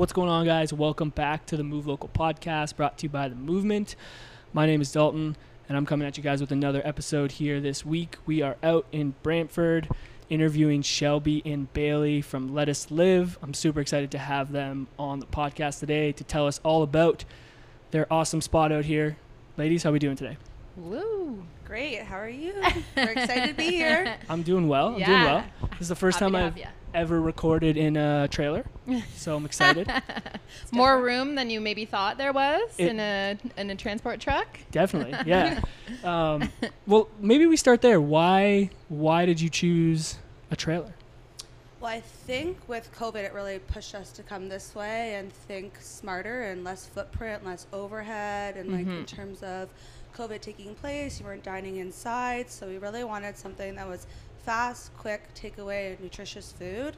What's going on, guys? Welcome back to the Move Local podcast brought to you by The Movement. My name is Dalton, and I'm coming at you guys with another episode here this week. We are out in Brantford interviewing Shelby and Bailey from Let Us Live. I'm super excited to have them on the podcast today to tell us all about their awesome spot out here. Ladies, how are we doing today? Woo! Great. How are you? We're excited to be here. I'm doing well. I'm doing well. This is the first Happy time I've have ya. Ever recorded in a trailer, so I'm excited. More room than you maybe thought there was It- in a in a transport truck. Definitely, yeah. um, well, maybe we start there. Why? Why did you choose a trailer? Well, I think with COVID, it really pushed us to come this way and think smarter and less footprint, less overhead, and like in terms of COVID taking place, you weren't dining inside, so we really wanted something that was fast, quick, takeaway, nutritious food.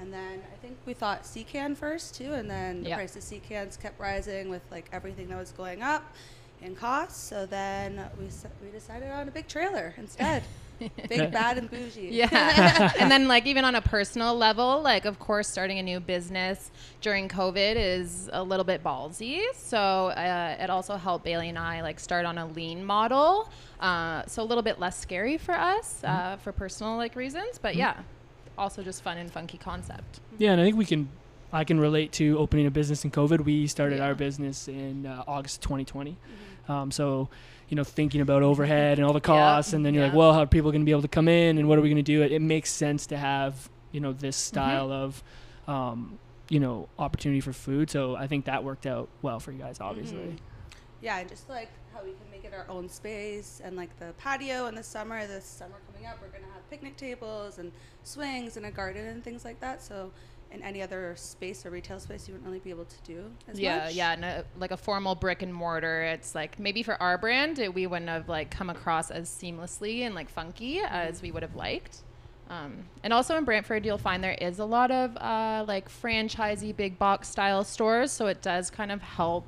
And then I think we thought sea can first too, and then the Yeah. price of sea cans kept rising with like everything that was going up in costs. So then we we decided on a big trailer instead, big, bad, and bougie. Yeah. and then like even on a personal level, like of course starting a new business during COVID is a little bit ballsy. So uh, it also helped Bailey and I like start on a lean model. Uh, so a little bit less scary for us uh, for personal like reasons, but yeah, also just fun and funky concept. Yeah, and I think we can. I can relate to opening a business in COVID. We started Yeah. our business in uh, August 2020. Um, so, you know, thinking about overhead and all the costs, and then you're like, well, how are people going to be able to come in, and what are we going to do? It, it makes sense to have, you know, this Mm-hmm. style of, um, you know, opportunity for food. So I think that worked out well for you guys, obviously. Mhm. Yeah, and just like how we can make it our own space and like the patio in the summer, this summer coming up, we're gonna have picnic tables and swings and a garden and things like that. So in any other space or retail space, you wouldn't really be able to do as yeah, much. yeah, and a, like a formal brick and mortar. It's like maybe for our brand, it, we wouldn't have like come across as seamlessly and like funky as we would have liked. Um, and also in Brantford, you'll find there is a lot of uh, like franchisee big box style stores, so it does kind of help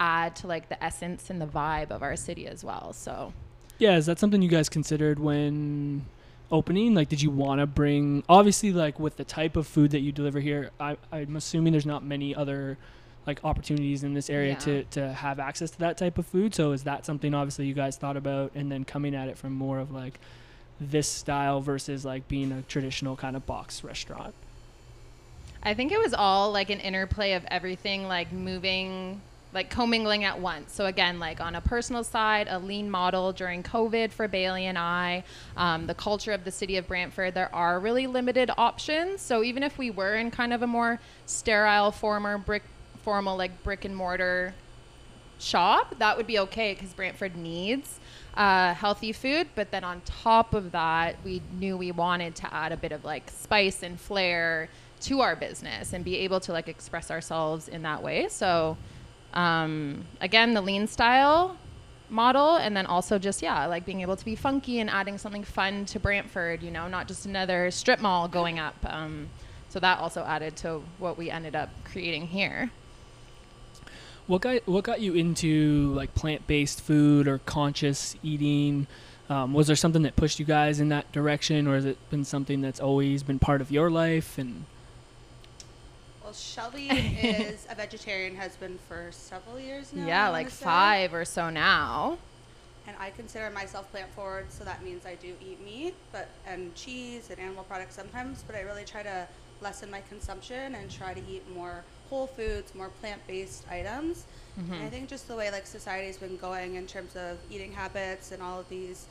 add to like the essence and the vibe of our city as well. So Yeah, is that something you guys considered when opening? Like, did you want to bring? Obviously, like with the type of food that you deliver here, I, I'm assuming there's not many other like opportunities in this area Yeah. to to have access to that type of food. So, is that something obviously you guys thought about, and then coming at it from more of like this style versus like being a traditional kind of box restaurant? I think it was all like an interplay of everything, like moving, like commingling at once. So again, like on a personal side, a lean model during COVID for Bailey and I. Um, the culture of the city of Brantford, there are really limited options. So even if we were in kind of a more sterile, former brick, formal like brick and mortar shop, that would be okay because Brantford needs uh, healthy food. But then on top of that, we knew we wanted to add a bit of like spice and flair to our business and be able to like express ourselves in that way. So um, again, the lean style model and then also just yeah like being able to be funky and adding something fun to brantford you know not just another strip mall going up um, so that also added to what we ended up creating here What got what got you into like plant based food or conscious eating? Um, was there something that pushed you guys in that direction, or has it been something that's always been part of your life? And Shelby is a vegetarian, has been for several years now. yeah like five or so now And I consider myself plant forward, so that means I do eat meat, but and cheese and animal products sometimes. But I really try to lessen my consumption and try to eat more whole foods, more plant-based items. Mm-hmm. And I think just the way like society's been going in terms of eating habits and all of these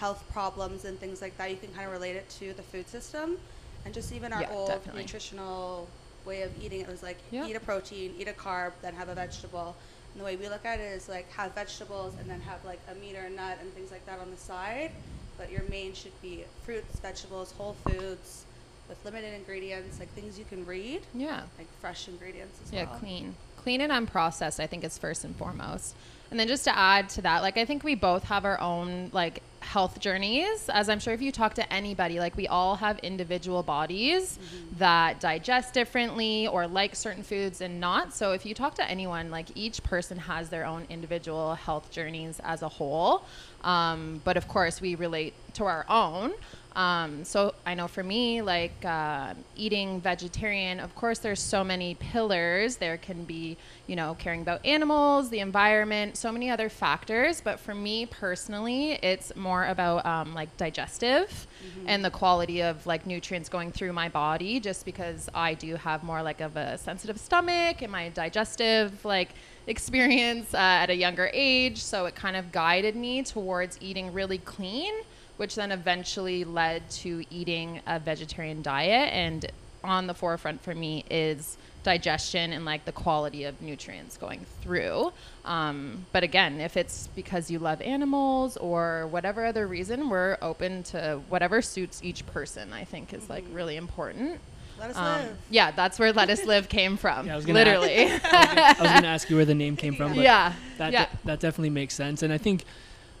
health problems and things like that, you can kind of relate it to the food system, and just even our Yeah, old definitely. nutritional way of eating. It was like Yeah. eat a protein, eat a carb, then have a vegetable. And the way we look at it is like have vegetables and then have like a meat or a nut and things like that on the side. But your main should be fruits, vegetables, whole foods with limited ingredients, like things you can read, yeah like fresh ingredients as Yeah, well. clean. Clean and unprocessed, I think is first and foremost. And then just to add to that, like I think we both have our own like health journeys. As I'm sure if you talk to anybody, like we all have individual bodies that digest differently or like certain foods and not. So if you talk to anyone, like each person has their own individual health journeys as a whole. Um, but of course, we relate to our own. Um, so I know for me, like uh, eating vegetarian, of course, there's so many pillars. There can be, you know, caring about animals, the environment, so many other factors. But for me personally, it's more about um, like digestive and the quality of like nutrients going through my body, just because I do have more like of a sensitive stomach and my digestive like experience uh, at a younger age. So it kind of guided me towards eating really clean which then eventually led to eating a vegetarian diet. And on the forefront for me is digestion and like the quality of nutrients going through. Um, but again, if it's because you love animals or whatever other reason, we're open to whatever suits each person. I think is like really important. Let us Um, live. yeah, that's where Let Us Live came from. Yeah, I was gonna literally. I was going to ask you where the name came from, but yeah. that yeah. de- that definitely makes sense. And I think,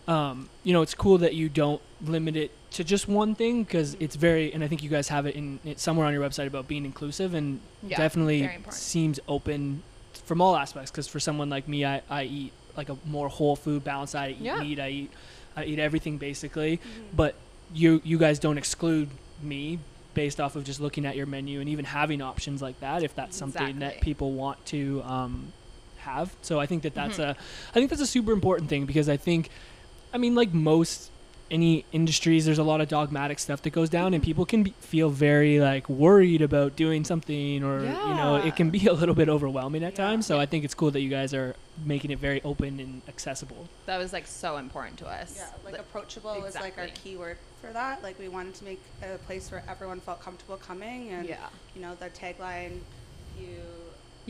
um, you know, it's cool that you don't limit it to just one thing because it's very. And I think you guys have it in it somewhere on your website about being inclusive and Yeah, definitely seems open from all aspects. Because for someone like me, I, I eat like a more whole food balanced. I eat Yeah. meat. I eat I eat everything basically. Mm-hmm. But you you guys don't exclude me based off of just looking at your menu and even having options like that if that's something that people want to um, have. So I think that that's Mhm. a I think that's a super important thing because I think I mean like most any industries there's a lot of dogmatic stuff that goes down and people can be, feel very like worried about doing something or you know it can be a little bit overwhelming at Yeah. times so i think it's cool that you guys are making it very open and accessible That was like so important to us. Yeah, like Li- approachable was like our exactly. keyword for that. Like we wanted to make a place where everyone felt comfortable coming, and yeah. you know the tagline, you.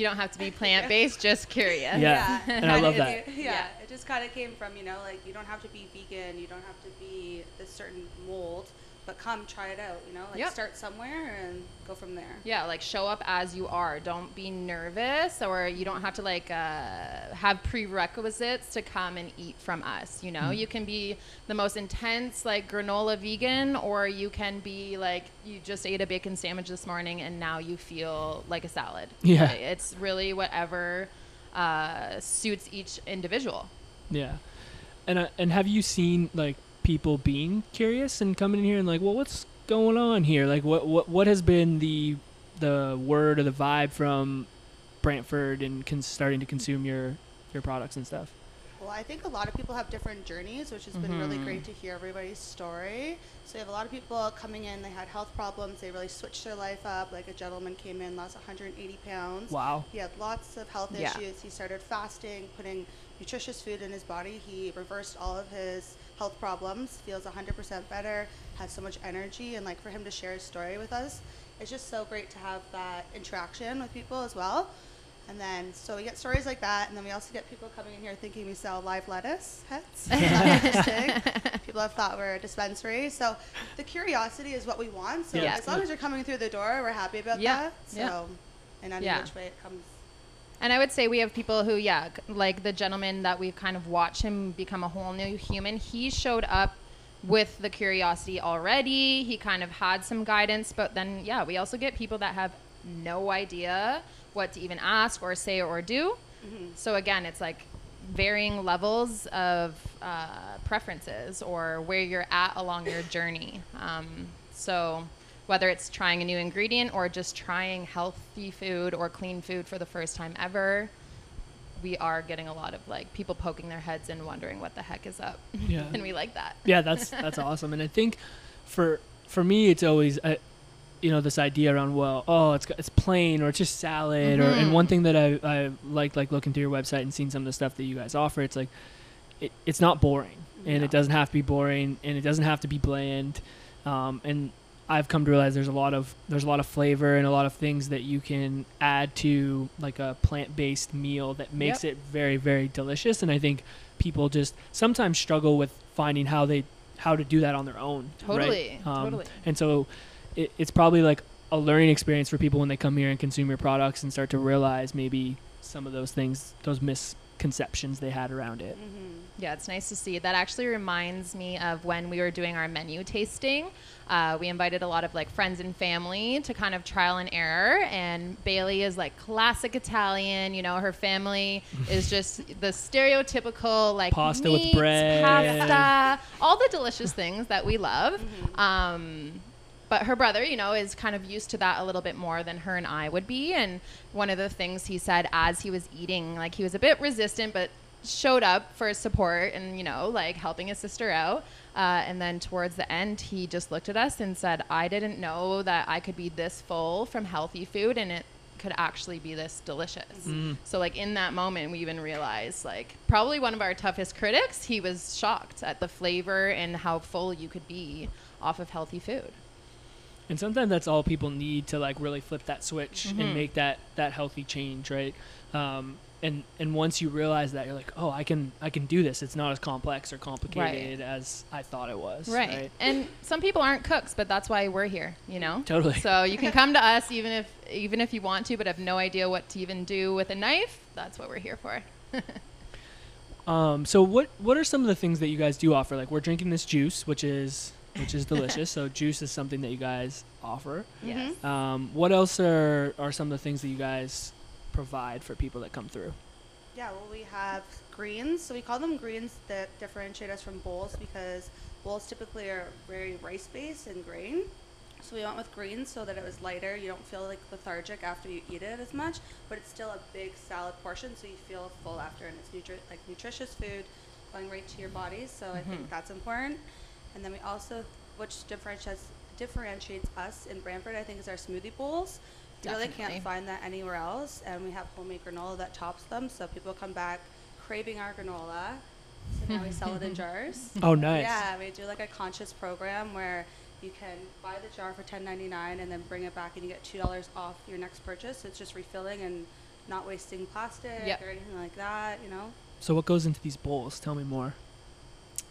You don't have to be plant based, just curious. Yeah, and I love that. Yeah, Yeah. it just kind of came from you know like you don't have to be vegan, you don't have to be this certain mold, but come try it out. You know, like Yep. start somewhere and go from there. Yeah, like show up as you are. Don't be nervous, or you don't have to like uh, have prerequisites to come and eat from us. You know, Mm. you can be the most intense like granola vegan, or you can be like you just ate a bacon sandwich this morning and now you feel like a salad. Yeah. Like, it's really whatever uh, suits each individual. Yeah, and uh, and have you seen like people being curious and coming in here and like, well, what's going on here? Like, what what what has been the the word or the vibe from Brantford and con- starting to consume your your products and stuff? Well, I think a lot of people have different journeys, which has been really Mhm. great to hear everybody's story. So you have a lot of people coming in, they had health problems, they really switched their life up. Like a gentleman came in, lost 180 pounds. Wow. He had lots of health Yeah. issues. He started fasting, putting nutritious food in his body. He reversed all of his health problems, feels 100% better, has so much energy. And like for him to share his story with us, it's just so great to have that interaction with people as well. And then, so we get stories like that, and then we also get people coming in here thinking we sell live lettuce heads. People have thought we're a dispensary. So the curiosity is what we want. So Yeah. as long as you're coming through the door, we're happy about Yeah. that. So Yeah. in any Yeah. which way it comes. And I would say we have people who, yeah, like the gentleman that we've kind of watched him become a whole new human. He showed up with the curiosity already. He kind of had some guidance, but then, yeah, we also get people that have no idea what to even ask or say or do. So again, it's like varying levels of uh, preferences or where you're at along your journey. Um, so whether it's trying a new ingredient or just trying healthy food or clean food for the first time ever, we are getting a lot of like people poking their heads and wondering what the heck is up. Yeah. and we like that. yeah that's that's awesome and i think for for me it's always uh, you know this idea around well oh it's it's plain or it's just salad or and one thing that i i like like looking through your website and seeing some of the stuff that you guys offer it's like it, it's not boring and No. it doesn't have to be boring and it doesn't have to be bland um, and I've come to realize there's a lot of there's a lot of flavor and a lot of things that you can add to like a plant-based meal that makes it very very delicious and I think people just sometimes struggle with finding how they how to do that on their own right? Totally. Um, totally. and so it, it's probably like a learning experience for people when they come here and consume your products and start to realize maybe some of those things those misconceptions they had around it Mm-hmm. Yeah, it's nice to see. That actually reminds me of when we were doing our menu tasting. Uh, we invited a lot of like friends and family to kind of trial and error. And Bailey is like classic Italian. You know, her family is just the stereotypical like Pasta with bread. pasta, all the delicious things that we love. Um, but her brother, you know, is kind of used to that a little bit more than her and I would be. And one of the things he said as he was eating, like he was a bit resistant, but showed up for support and, you know, like helping his sister out. Uh, and then towards the end, he just looked at us and said, I didn't know that I could be this full from healthy food and it could actually be this delicious. Mm. So, like, in that moment, we even realized, like, probably one of our toughest critics, he was shocked at the flavor and how full you could be off of healthy food. And sometimes that's all people need to like really flip that switch Mhm. and make that that healthy change right um, and and once you realize that you're like oh i can i can do this it's not as complex or complicated as i thought it was Right. And some people aren't cooks, but that's why we're here, you know? Totally. So you can come to us even if even if you want to, but have no idea what to even do with a knife. That's what we're here for. Um, so what what are some of the things that you guys do offer? Like we're drinking this juice, which is which is delicious. so juice is something that you guys offer. Yes. Um, what else are are some of the things that you guys provide for people that come through? Yeah, well, we have greens. So we call them greens that differentiate us from bowls because bowls typically are very rice based and grain. So we went with greens so that it was lighter. You don't feel like lethargic after you eat it as much, but it's still a big salad portion, so you feel full after, and it's nutri- like nutritious food going right to your body. So I think that's important. And then we also, which differentiates differentiates us in Brantford, I think, is our smoothie bowls. You really can't find that anywhere else, and we have homemade granola that tops them, so people come back craving our granola. So now we sell it in jars. Oh, nice. Yeah, we do like a conscious program where you can buy the jar for ten ninety nine and then bring it back and you get two dollars off your next purchase. So It's just refilling and not wasting plastic Yep. or anything like that. You know. So what goes into these bowls? Tell me more.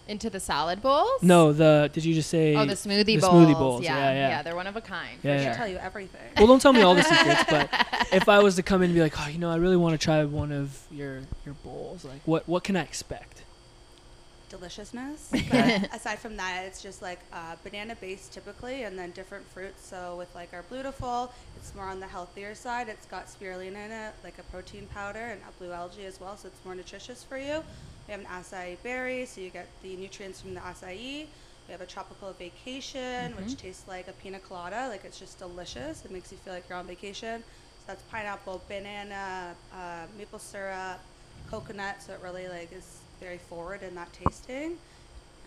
Into the salad bowls? No, the did you just say? Oh, the smoothie the bowls. smoothie bowls, Yeah, yeah, yeah. they're one of a kind. Yeah, I yeah. can tell you everything. Well, don't tell me all the secrets, but if I was to come in and be like, oh, you know, I really want to try one of your your bowls, like what what can I expect? deliciousness. But aside from that, it's just like uh, banana based typically, and then different fruits. So with like our Beautiful, it's more on the healthier side. It's got spirulina in it, like a protein powder, and a blue algae as well, so it's more nutritious for you. We have an acai berry, so you get the nutrients from the acai. We have a tropical vacation, which tastes like a pina colada. Like it's just delicious. It makes you feel like you're on vacation. So that's pineapple, banana, uh, maple syrup, coconut. So it really like is very forward in that tasting.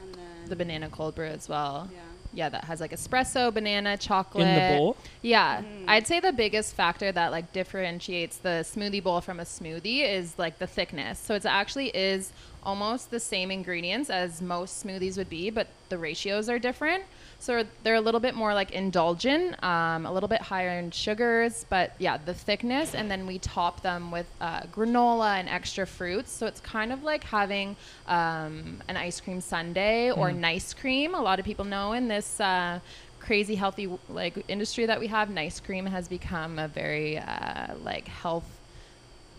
And then The banana cold brew as well. Yeah. Yeah, that has like espresso, banana, chocolate. In the bowl? Yeah. Mhm. I'd say the biggest factor that like differentiates the smoothie bowl from a smoothie is like the thickness. So it actually is almost the same ingredients as most smoothies would be, but the ratios are different. So they're a little bit more like indulgent, um, a little bit higher in sugars, but yeah, the thickness. And then we top them with uh, granola and extra fruits. So it's kind of like having um, an ice cream sundae or nice cream. A lot of people know in this. Uh, crazy healthy like industry that we have nice cream has become a very uh, like health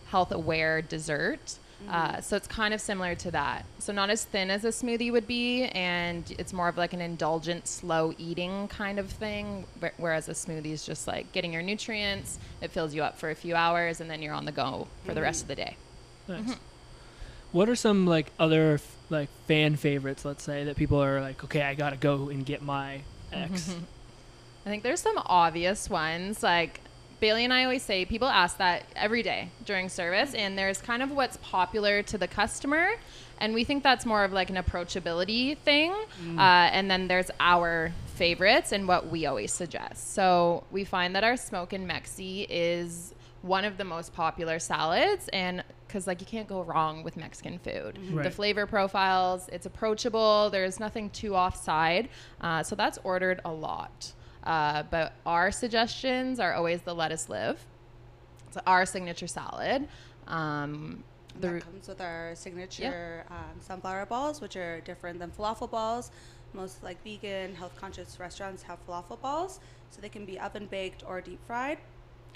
health aware dessert uh, so it's kind of similar to that. So not as thin as a smoothie would be, and it's more of like an indulgent, slow eating kind of thing. wh- Whereas a smoothie is just like getting your nutrients. It fills you up for a few hours, and then you're on the go for the rest of the day. Nice. What are some like other f- like fan favorites? Let's say that people are like, okay, I gotta go and get my X. I think there's some obvious ones. Like Bailey and I always say, people ask that every day during service, and there's kind of what's popular to the customer. And we think that's more of like an approachability thing. Uh, and then there's our favorites and what we always suggest. So we find that our smoke and Mexi is one of the most popular salads. And because like you can't go wrong with Mexican food. The Right. flavor profiles, it's approachable. There's nothing too offside. Uh, so that's ordered a lot. Uh, but our suggestions are always the lettuce live. It's our signature salad. Um, the that comes with our signature um, sunflower balls, which are different than falafel balls. Most like vegan, health conscious restaurants have falafel balls, so they can be oven baked or deep fried.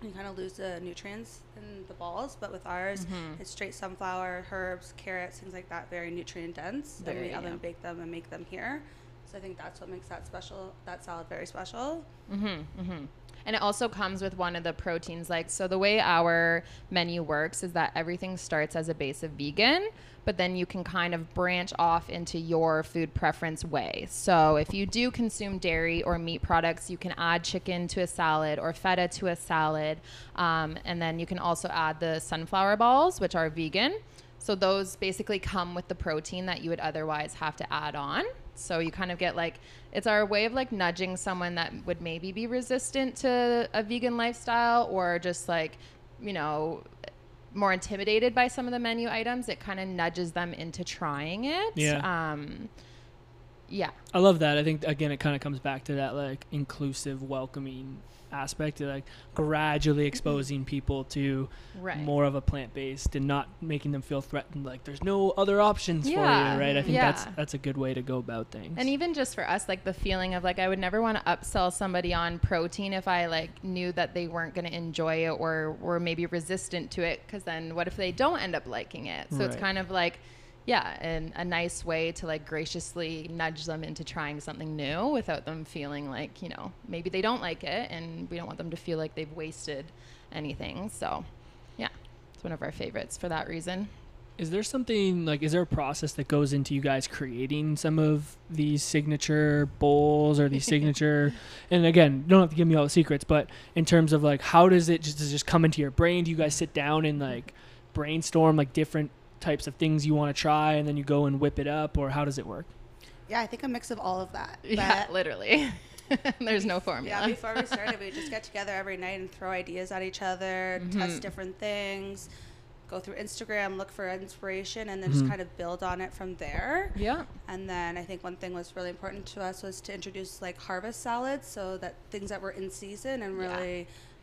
You kind of lose the nutrients in the balls, but with ours, Mm-hmm. it's straight sunflower, herbs, carrots, things like that, very nutrient dense. and Very, we oven yeah. bake them and make them here. So I think that's what makes that special, that salad very special. Mhm, mhm. And it also comes with one of the proteins. Like, so the way our menu works is that everything starts as a base of vegan, but then you can kind of branch off into your food preference way. So if you do consume dairy or meat products, you can add chicken to a salad or feta to a salad. Um, and then you can also add the sunflower balls, which are vegan. So those basically come with the protein that you would otherwise have to add on. So you kind of get like it's our way of like nudging someone that would maybe be resistant to a vegan lifestyle or just like, you know, more intimidated by some of the menu items. It kind of nudges them into trying it. Yeah. Um yeah. I love that. I think again, it kind of comes back to that like inclusive, welcoming aspect, like gradually mm-hmm. exposing people to Right. more of a plant based and not making them feel threatened. Like there's no other options for you, right? I think Yeah. that's that's a good way to go about things. And even just for us, like the feeling of like I would never want to upsell somebody on protein if I like knew that they weren't going to enjoy it or were maybe resistant to it. Because then what if they don't end up liking it? So it's kind of like, yeah, and a nice way to like graciously nudge them into trying something new without them feeling like you know maybe they don't like it, and we don't want them to feel like they've wasted anything. So, yeah, it's one of our favorites for that reason. Is there something like is there a process that goes into you guys creating some of these signature bowls or these signature and again, don't have to give me all the secrets, but in terms of like how does it just does it just come into your brain? Do you guys sit down and like brainstorm like different types of things you want to try and then you go and whip it up or how does it work? Yeah, I think a mix of all of that. Yeah, literally. There's no formula. Yeah, before we started, we just get together every night and throw ideas at each other, Mm-hmm. test different things, go through Instagram, look for inspiration, and then just kind of build on it from there. yeah. And then I think one thing was really important to us was to introduce like harvest salads, so that things that were in season and Yeah.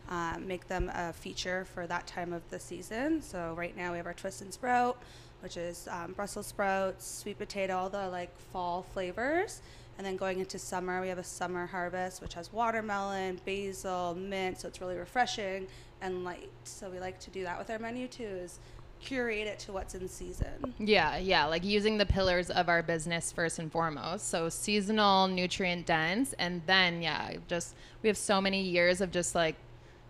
Um, make them a feature for that time of the season. So right now we have our twist and sprout, which is um, Brussels sprouts, sweet potato, all the like fall flavors. And then going into summer, we have a summer harvest, which has watermelon, basil, mint. So it's really refreshing and light. So we like to do that with our menu too, is curate it to what's in season. Yeah, yeah, like using the pillars of our business first and foremost. So seasonal, nutrient dense, and then yeah, just we have so many years of just like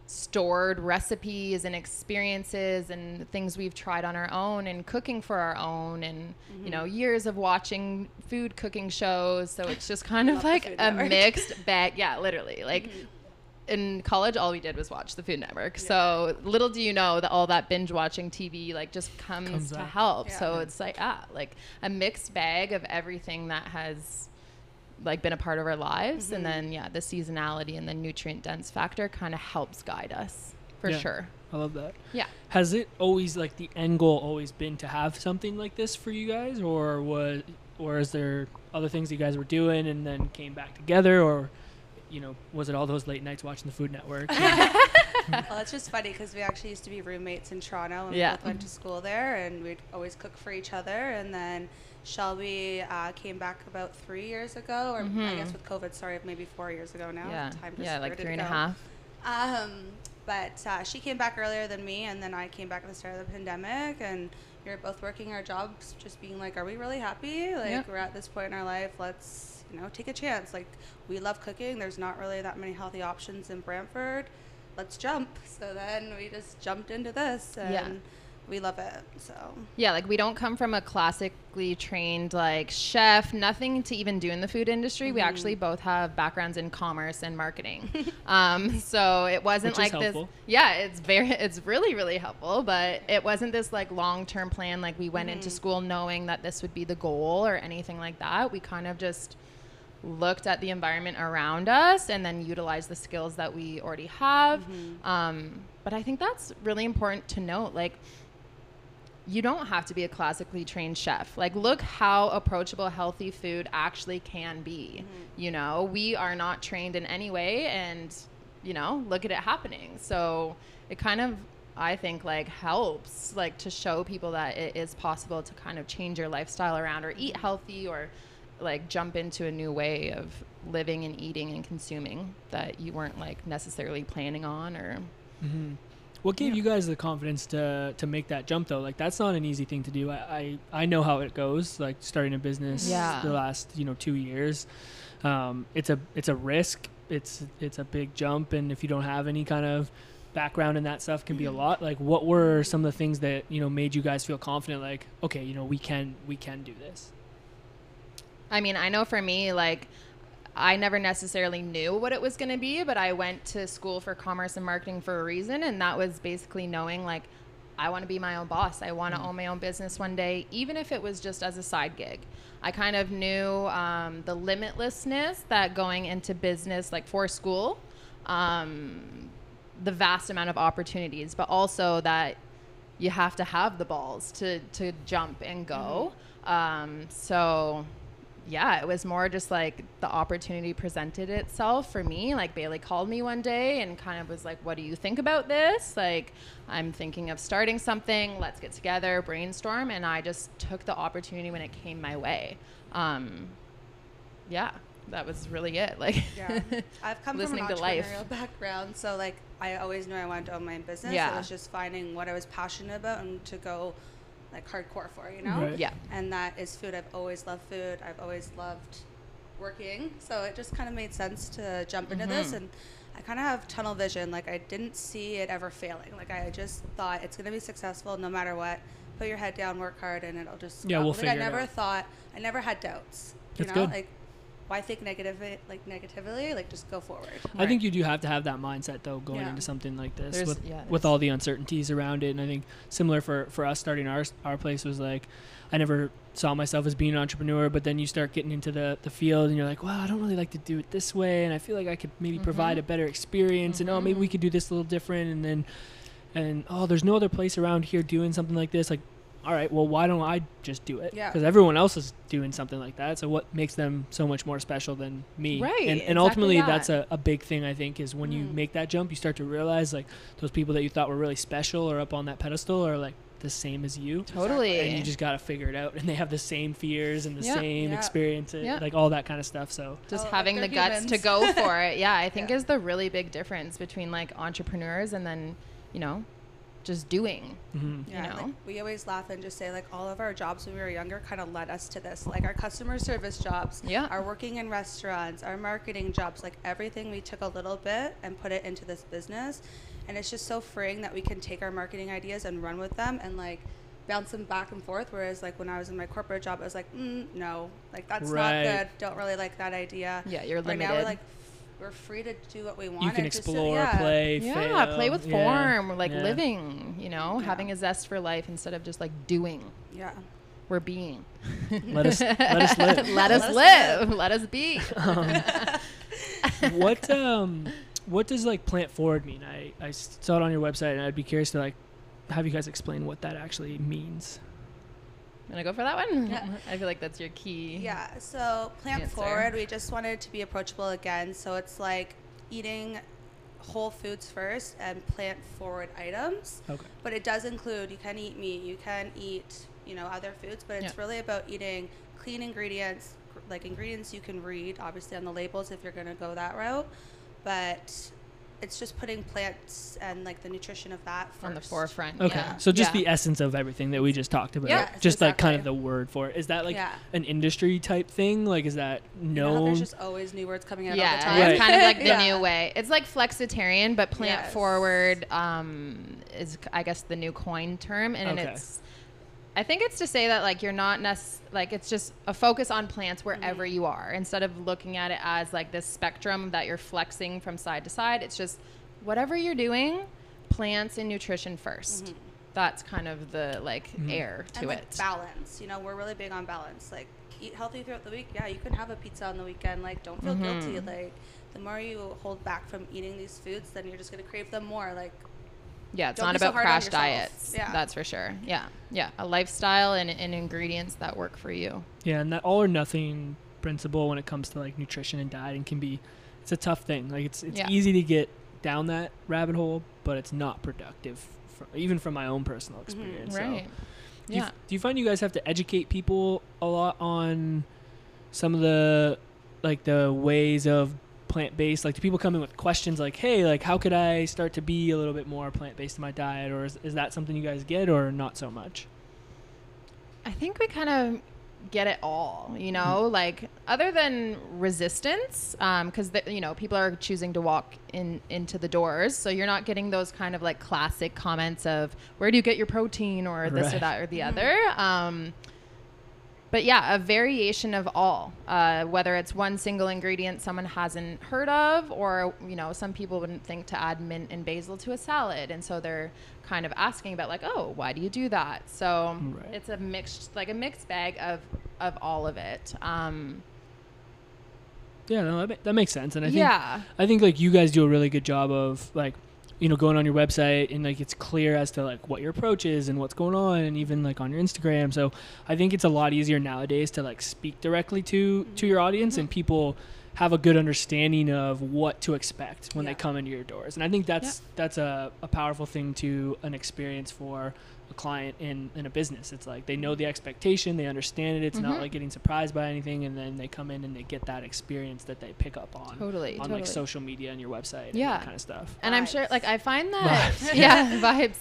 stored recipes and experiences and things we've tried on our own and cooking for our own and you know years of watching food cooking shows. So it's just kind of like a Network. mixed bag. Yeah literally. Like in college all we did was watch the food network. So little do you know that all that binge watching tv like just comes, Comes to out. help. Yeah. so it's like ah like a mixed bag of everything that has like been a part of our lives and mm-hmm. then yeah the seasonality and the nutrient dense factor kind of helps guide us for Yeah. sure I love that. Yeah. Has it always like the end goal always been to have something like this for you guys, or was, or is there other things you guys were doing and then came back together, or, you know, was it all those late nights watching the Food Network? well, it's just funny because we actually used to be roommates in Toronto and Yeah. we both went to school there, and we'd always cook for each other. And then Shelby uh, came back about three years ago, or I Mhm. guess with COVID, sorry, maybe four years ago now. yeah. Time just Yeah, like three and a half. Um, but uh, she came back earlier than me, and then I came back at the start of the pandemic, and we were both working our jobs, just being like, "Are we really happy? Like, Yeah. we're at this point in our life. Let's, you know, take a chance. Like, we love cooking. There's not really that many healthy options in Brantford. Let's jump." So then we just jumped into this, and Yeah. We love it. So Yeah, like we don't come from a classically trained like chef, nothing to even do in the food industry. We Mm-hmm. actually both have backgrounds in commerce and marketing. um, so it wasn't Which like this. Yeah, it's very, it's really, really helpful. But it wasn't this like long term plan. Like we went Mm-hmm. into school knowing that this would be the goal or anything like that. We kind of just looked at the environment around us and then utilized the skills that we already have. Mm-hmm. Um, but I think that's really important to note. Like, you don't have to be a classically trained chef. Like, look how approachable healthy food actually can be. You know, we are not trained in any way, and, you know, look at it happening. So it kind of, I think, like, helps, like, to show people that it is possible to kind of change your lifestyle around or eat healthy or, like, jump into a new way of living and eating and consuming that you weren't, like, necessarily planning on or. hmm What gave Yeah. you guys the confidence to to make that jump though? Like that's not an easy thing to do. I I, I know how it goes. Like starting a business Yeah. the last you know two years, um, it's a it's a risk. It's it's a big jump, and if you don't have any kind of background in that stuff, can be a lot. Like what were some of the things that you know made you guys feel confident? Like okay, you know we can we can do this. I mean, I know for me, like, I never necessarily knew what it was going to be, but I went to school for commerce and marketing for a reason. And that was basically knowing, like, I want to be my own boss. I want to own my own business one day, even if it was just as a side gig. I kind of knew um, the limitlessness that going into business, like for school, um, the vast amount of opportunities, but also that you have to have the balls to to jump and go. Um, so yeah, it was more just like the opportunity presented itself for me. Like Bailey called me one day and kind of was like, "What do you think about this?" Like, I'm thinking of starting something. Let's get together, brainstorm, and I just took the opportunity when it came my way. Um, yeah, that was really it. Like, Yeah, I've come Listening from an to life. entrepreneurial background, so like I always knew I wanted to own my own business. Yeah. it was just finding what I was passionate about and to go like hardcore for, you know. Right. yeah, And that is food. I've always loved food. I've always loved working, so it just kind of made sense to jump into this. Mhm. And I kind of have tunnel vision. Like I didn't see it ever failing. Like I just thought it's gonna be successful no matter what. Put your head down, work hard, and it'll just. Yeah, we'll like, I figure it never out. thought. I never had doubts. You That's know, good. like why think negative like negatively? Like just go forward. I think you do have to have that mindset though going Yeah. into something like this There's- with yeah, with all the uncertainties around it and I think similar for for us starting our our place was like I never saw myself as being an entrepreneur but then you start getting into the the field and you're like well I don't really like to do it this way and I feel like I could maybe provide Mhm. a better experience and oh maybe we Mhm. could do this a little different and then and oh there's no other place around here doing something like this like all right well why don't I just do it Yeah. because everyone else is doing something like that so what makes them so much more special than me Right, and, and exactly ultimately that. that's a, a big thing I think is when you Mm. make that jump you start to realize like those people that you thought were really special or up on that pedestal are like the same as you totally. and you just got to figure it out and they have the same fears and the Yeah. same Yeah. experiences Yeah. like all that kind of stuff so just Oh, like having the they're guts to go for it. Yeah, I think Yeah. is the really big difference between like entrepreneurs and then, you know, just doing. mhm. Yeah, know? like we always laugh and just say like all of our jobs when we were younger kind of led us to this. Like our customer service jobs, Yeah. our working in restaurants, our marketing jobs, like everything we took a little bit and put it into this business. And it's just so freeing that we can take our marketing ideas and run with them and like bounce them back and forth. Whereas like when I was in my corporate job, I was like, mm, no, like that's Right. not good. Don't really like that idea. Yeah, you're Right limited. now we're like we're free to do what we want. you can and just to- explore yeah. play yeah, fail. play with form, Yeah. form, like Yeah. living, you know, Yeah. having a zest for life instead of just like doing. Yeah. We're being. let us let us live Let us us live. Let us be. um, what um what does like plant forward mean? I I saw it on your website, and I'd be curious to like have you guys explain what that actually means. Gonna go for that one? Yeah. I feel like that's your key. Yeah, so plant Answer. forward, we just wanted to be approachable again. So it's like eating whole foods first and plant forward items. Okay. But it does include you can eat meat, you can eat, you know, other foods, but it's Yeah. really about eating clean ingredients, like ingredients you can read obviously on the labels if you're going to go that route. But it's just putting plants and like the nutrition of that first. On the forefront. Okay. Yeah. So just Yeah. the essence of everything that we just talked about. Yeah, just like kind of the word for it. Is that like yeah. an industry type thing? Like is that You know known? there's just always new words coming out all the Yeah, time. Right. it's kind of like the Yeah. new way. It's like flexitarian, but plant Yes. forward um, is, I guess, the new coin term, and Okay. it's. I think it's to say that like you're not necess- like it's just a focus on plants wherever mm-hmm. you are instead of looking at it as like this spectrum that you're flexing from side to side. It's just whatever you're doing, plants and nutrition 1st mm-hmm. That's kind of the like mm-hmm. air to and like it. balance. You know, we're really big on balance. Like eat healthy throughout the week. Yeah, you can have a pizza on the weekend. Like don't feel guilty. Mm-hmm. Like the more you hold back from eating these foods, then you're just gonna crave them more. Like Yeah, it's Don't not be so about crash diets. Yeah. That's for sure. Yeah. Yeah. A lifestyle and, and ingredients that work for you. yeah, and that all or nothing principle when it comes to like nutrition and dieting can be it's a tough thing. Like it's it's Yeah. easy to get down that rabbit hole, but it's not productive for, even from my own personal mm-hmm, experience. So right. Do you, Yeah. do you find you guys have to educate people a lot on some of the like the ways of plant based? Like, do people come in with questions like, "Hey, like, how could I start to be a little bit more plant based in my diet?" Or is, is that something you guys get, or not so much? I think we kind of get it all, you know, like other than resistance, um, because you know people are choosing to walk in into the doors, so you're not getting those kind of like classic comments of where do you get your protein or this or that or the other. Um, but yeah, a variation of all, uh, whether it's one single ingredient someone hasn't heard of, or you know, some people wouldn't think to add mint and basil to a salad, and so they're kind of asking about like, oh, why do you do that? So Right. it's a mixed, like a mixed bag of of all of it. Um, Yeah, no, that, that makes sense. And I think yeah, I think like you guys do a really good job of like you know going on your website and like it's clear as to like what your approach is and what's going on and even like on your Instagram. So I think it's a lot easier nowadays to like speak directly to to your audience mm-hmm. and people have a good understanding of what to expect when Yeah. they come into your doors. And I think that's that's a, a powerful thing to an experience for client in, in a business. It's like they know the expectation, they understand it. It's not Mhm. like getting surprised by anything, and then they come in and they get that experience that they pick up on totally, on totally. like social media and your website and Yeah. that kind of stuff. and I'm sure, like, I find that, Vibes. yeah, vibes.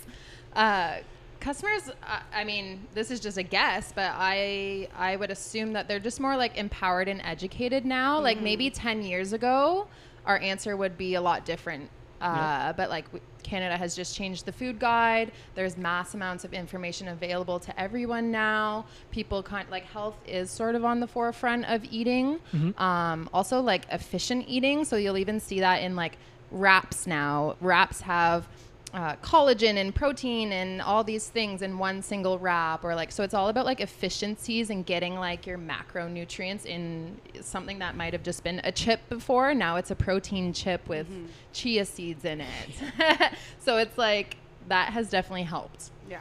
Uh, customers, I, I mean, this is just a guess, but I, I would assume that they're just more like empowered and educated now. Like maybe ten years ago, our answer would be a lot different. Uh. But like w- Canada has just changed the food guide. There's mass amounts of information available to everyone now. People kind like health is sort of on the forefront of eating. Mhm. Um, also like efficient eating. So you'll even see that in like wraps now. Wraps have uh, collagen and protein and all these things in one single wrap or like so it's all about like efficiencies and getting like your macronutrients in something that might have just been a chip before now it's a protein chip with chia seeds in it so it's like that has definitely helped yeah.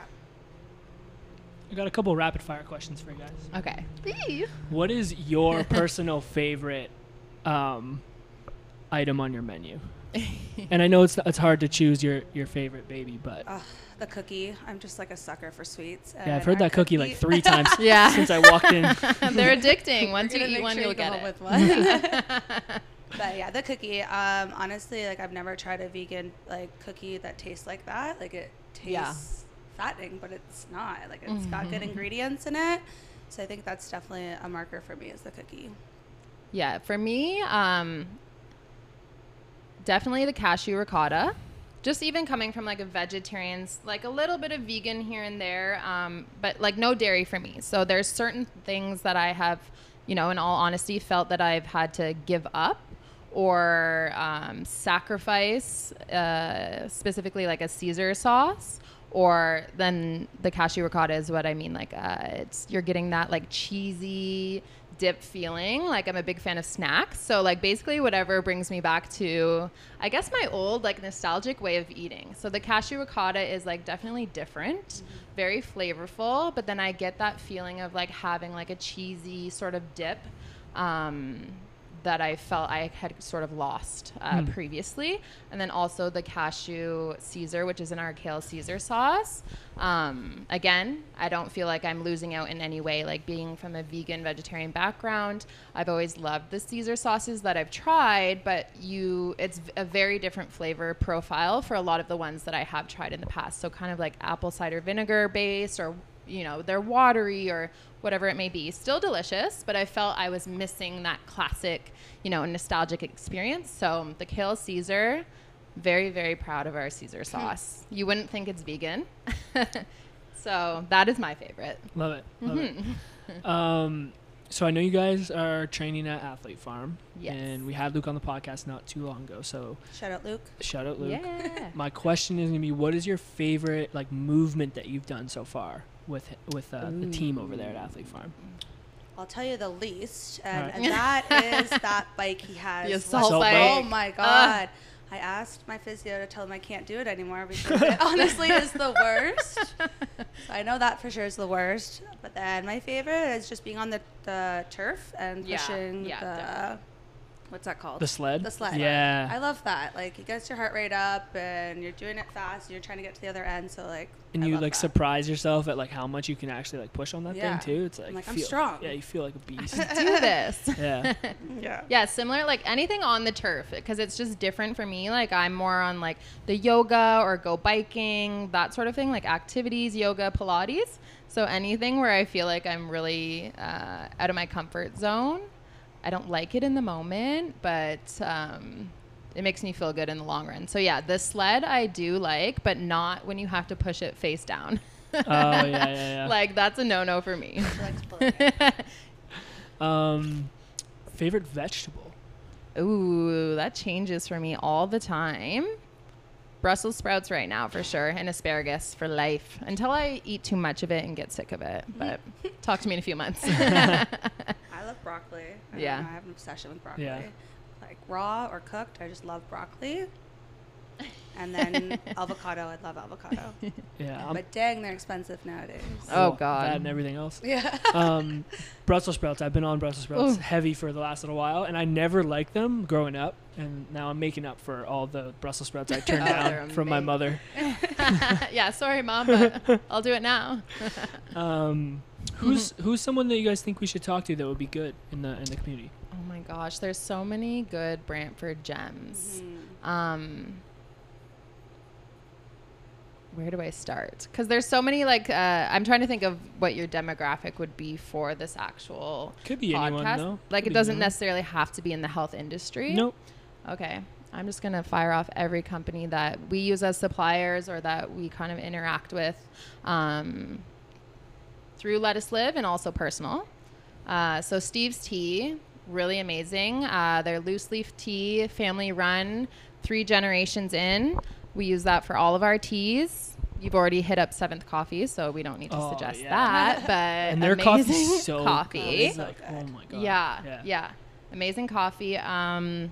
I got a couple rapid fire questions for you guys. okay What is your personal favorite um, item on your menu? and I know it's it's hard to choose your your favorite baby, but Ugh, the cookie. I'm just like a sucker for sweets. yeah, I've heard that cookie like three times Yeah. since I walked in. they're addicting once you eat one sure you'll get it with one. but yeah, the cookie. Um, honestly, like I've never tried a vegan like cookie that tastes like that. Like it tastes Yeah. fattening, but it's not. Like it's got good ingredients in it. So I think that's definitely a marker for me is the cookie. Yeah, for me, um, definitely the cashew ricotta. Just even coming from like a vegetarian's, like a little bit of vegan here and there, um, but like no dairy for me. So there's certain things that I have, you know, in all honesty, felt that I've had to give up or um, sacrifice, uh, specifically like a Caesar sauce or then the cashew ricotta is what I mean. Like uh, it's you're getting that like cheesy dip feeling. Like I'm a big fan of snacks, so like basically whatever brings me back to I guess my old like nostalgic way of eating. So the cashew ricotta is like definitely different, Mm-hmm. very flavorful, but then I get that feeling of like having like a cheesy sort of dip. Um, that I felt I had sort of lost uh, Hmm. previously. And then also the cashew Caesar, which is in our kale Caesar sauce. Um, again, I don't feel like I'm losing out in any way. Like being from a vegan, vegetarian background, I've always loved the Caesar sauces that I've tried, but you, it's a very different flavor profile for a lot of the ones that I have tried in the past. So kind of like apple cider vinegar based or you know, they're watery or whatever it may be. Still delicious, but I felt I was missing that classic, you know, nostalgic experience. So the kale Caesar, very, very proud of our Caesar sauce. You wouldn't think it's vegan. so that is my favorite. Love it. Love Mm-hmm. it. Um, so I know you guys are training at Athlete Farm, Yes. and we had Luke on the podcast not too long ago. So Shout out Luke. shout out Luke. Yeah. My question is gonna be, what is your favorite like movement that you've done so far with with uh, the team over there at Athlete Farm? I'll tell you the least, and, Alright. and that is that bike he has. The assault Assault bike. Oh my god! I asked my physio to tell him I can't do it anymore because it honestly is the worst. So I know that for sure is the worst. But then my favorite is just being on the, the turf and Yeah, pushing yeah, the definitely. What's that called? The sled. The sled. Yeah. I love that. Like it gets your heart rate up, and you're doing it fast. And you're trying to get to the other end. So like. and I you love like that. surprise yourself at like how much you can actually like push on that Yeah. thing too. It's like, I'm like, I'm feel- strong. Yeah, you feel like a beast. Do this. yeah. Yeah. Yeah, similar like anything on the turf because it's just different for me. Like I'm more on like the yoga or go biking, that sort of thing, like activities, yoga, Pilates. So anything where I feel like I'm really uh, out of my comfort zone. I don't like it in the moment, but um, it makes me feel good in the long run. So yeah, the sled I do like, but not when you have to push it face down. Oh yeah, yeah, yeah. like that's a no no for me. She likes pulling it. um, favorite vegetable. Ooh, that changes for me all the time. Brussels sprouts right now for sure, and asparagus for life until I eat too much of it and get sick of it. But talk to me in a few months. I love broccoli. I Yeah. yeah. Know, I have an obsession with broccoli. Yeah. Like raw or cooked, I just love broccoli. And then avocado, I love avocado. Yeah. I'm, but dang, they're expensive nowadays. Oh, well, God. That and everything else. Yeah. um, Brussels sprouts. I've been on Brussels sprouts Ooh. heavy for the last little while, and I never liked them growing up, and now I'm making up for all the Brussels sprouts I turned Oh, they're down from my amazing. mother. yeah, sorry, mom, but I'll do it now. Um, who's who's someone that you guys think we should talk to that would be good in the in the community? Oh my gosh, there's so many good Brantford gems. Mhm. Um, where do I start? Because there's so many. Like, uh, I'm trying to think of what your demographic would be for this actual Could be podcast. anyone, though. Like, Could it doesn't anyone. necessarily have to be in the health industry. Nope. Okay. I'm just going to fire off every company that we use as suppliers or that we kind of interact with um, through Let Us Live and also personal. Uh, so, Steve's Tea, really amazing. Uh, their loose leaf tea, family run, three generations in. We use that for all of our teas. You've already hit up Seventh Coffee, so we don't need to Oh, suggest yeah. that. But And their amazing coffee's so coffee. good. Like, oh my god. Yeah, Yeah. yeah, Amazing coffee. Um,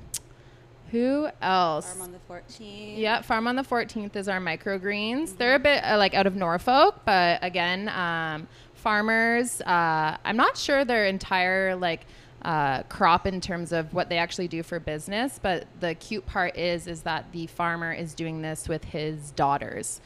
who else? Farm on the 14th. Yeah, Farm on the 14th is our microgreens. They're a bit uh, like out of Norfolk, but again, um, farmers. Uh, I'm not sure their entire like uh, crop in terms of what they actually do for business, but the cute part is is that the farmer is doing this with his daughters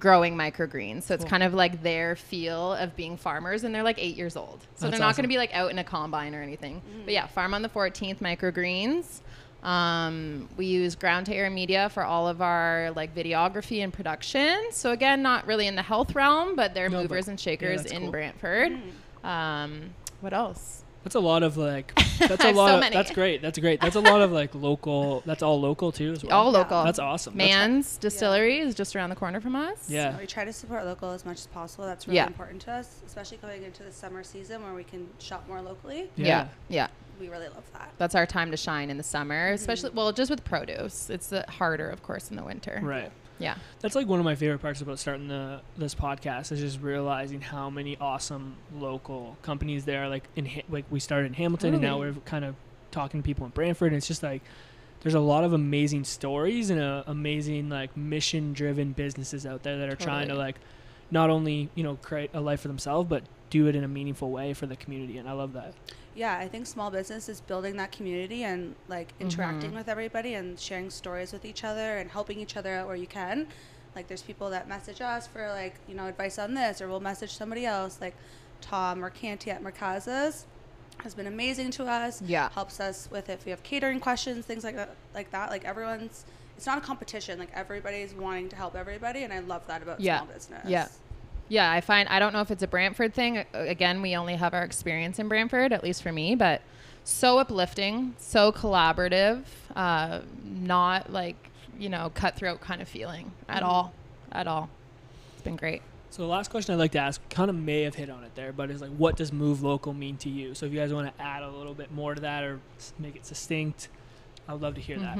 growing microgreens. So it's Cool. kind of like their feel of being farmers and they're like 8 years old. So That's they're not awesome. going to be like out in a combine or anything. But yeah, Farm on the 14th microgreens. Um, we use ground to air media for all of our like videography and production. So again, not really in the health realm, but they're No, but- movers and shakers that's in cool. Brantford. Um, what else? That's a lot of like. That's I a have lot. so of, many. That's great. That's great. That's a lot of like local. That's all local too as well. All Yeah. local. That's awesome. That's- Man's Distillery is just around the corner from us. Yeah. We try to support local as much as possible. That's really Yeah. important to us, especially going into the summer season where we can shop more locally. Yeah. Yeah. Yeah. We really love that. That's our time to shine in the summer, especially well, just with produce. It's uh, harder, of course, in the winter. Right. Yeah. That's like one of my favorite parts about starting the this podcast is just realizing how many awesome local companies there are. Like in like we started in Hamilton, and now we're kind of talking to people in Brantford. And it's just like there's a lot of amazing stories and uh, amazing like mission driven businesses out there that are trying to like not only you know create a life for themselves, but do it in a meaningful way for the community. And I love that. Yeah, I think small business is building that community and like interacting Mhm. with everybody and sharing stories with each other and helping each other out where you can. Like there's people that message us for like, you know, advice on this or we'll message somebody else like Tom or Canty at Mercaza's has been amazing to us. Yeah. Helps us with if we have catering questions, things like that like that. Like everyone's it's not a competition. Like everybody's wanting to help everybody and I love that about Yeah. small business. Yeah. Yeah, I find I don't know if it's a Brantford thing. Again, we only have our experience in Brantford, at least for me, but so uplifting, so collaborative, uh, not like you know cutthroat kind of feeling at Mhm. all, at all. It's been great. So the last question I'd like to ask kind of may have hit on it there, but is like, what does move local mean to you? So if you guys want to add a little bit more to that or make it succinct, I'd love to hear that.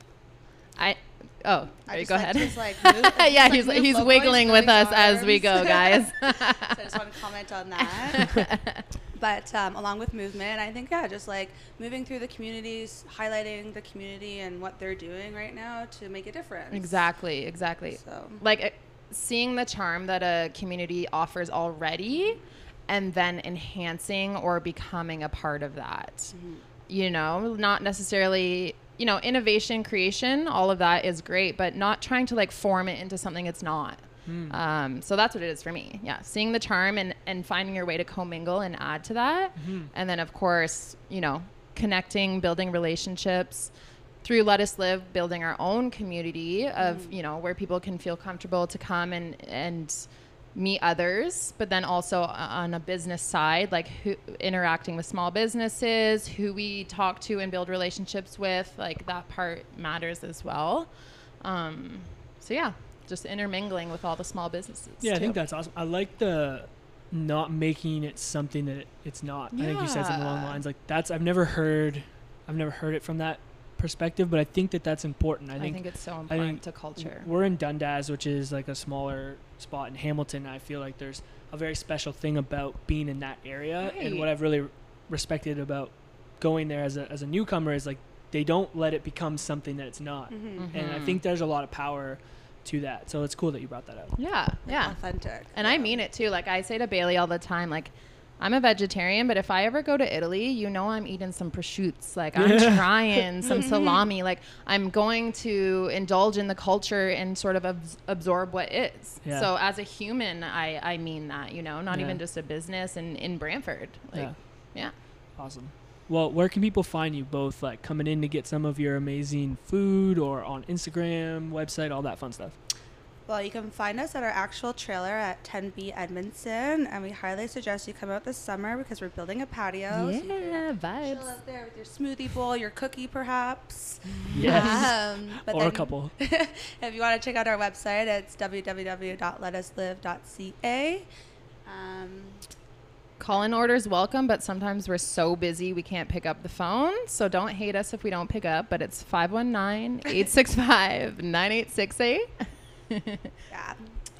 I oh, I go like ahead. just, like, move- yeah, just, like, he's he's wiggling with us as we go, guys. so I just want to comment on that. but um, along with movement, I think yeah, just like moving through the communities, highlighting the community and what they're doing right now to make a difference. exactly, exactly. So like uh, seeing the charm that a community offers already and then enhancing or becoming a part of that you know not necessarily you know innovation creation all of that is great but not trying to like form it into something it's not Hmm. um, so that's what it is for me yeah seeing the charm and and finding your way to commingle and add to that Mhm. and then of course you know connecting building relationships through let us live building our own community of you know where people can feel comfortable to come and and meet others but then also on a business side like who interacting with small businesses who we talk to and build relationships with like that part matters as well um, so yeah just intermingling with all the small businesses Yeah, I think that's awesome. I like the not making it something that it's not. Yeah. I think you said something along the lines like that's I've never heard I've never heard it from that perspective, but I think that that's important. I I think, think, it's so I important think to culture We're in Dundas, which is like a smaller spot in Hamilton. I feel like there's a very special thing about being in that area, and what I've really respected about going there as a as a newcomer is like they don't let it become something that it's not, mhm. and I think there's a lot of power to that. So it's cool that you brought that up. yeah yeah authentic. And I mean it too. Like I say to Bailey all the time, like I'm a vegetarian, but if I ever go to Italy, you know I'm eating some prosciutto. Like I'm trying some salami. Like I'm going to indulge in the culture and sort of abs- absorb what is. Yeah. So as a human, I I mean that. You know, not Yeah. even just a business in in Brantford. Like yeah. yeah. Awesome. Well, where can people find you both like coming in to get some of your amazing food or on Instagram, website, all that fun stuff? Well, you can find us at our actual trailer at 10B Edmondson, and we highly suggest you come out this summer because we're building a patio. so you can yeah, Chill vibes. out there with your smoothie bowl, your cookie, perhaps. Yes. Um, but or a couple. if you want to check out our website, it's www.letuslive.ca. Um, Call-in orders welcome, but sometimes we're so busy we can't pick up the phone. So don't hate us if we don't pick up, but it's 519-865-9868. Yeah.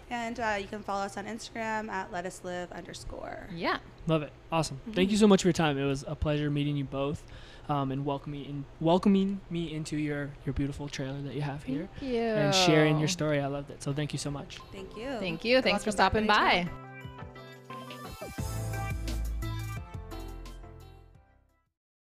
And uh, you can follow us on Instagram at letuslive underscore. yeah. Love it. Awesome. Thank you so much for your time. It was a pleasure meeting you both. Um, and welcoming in, welcoming me into your, your beautiful trailer that you have here Thank you. and sharing your story. I loved it. So thank you so much. Thank you. Thank you. You're Thanks for stopping by. anytime.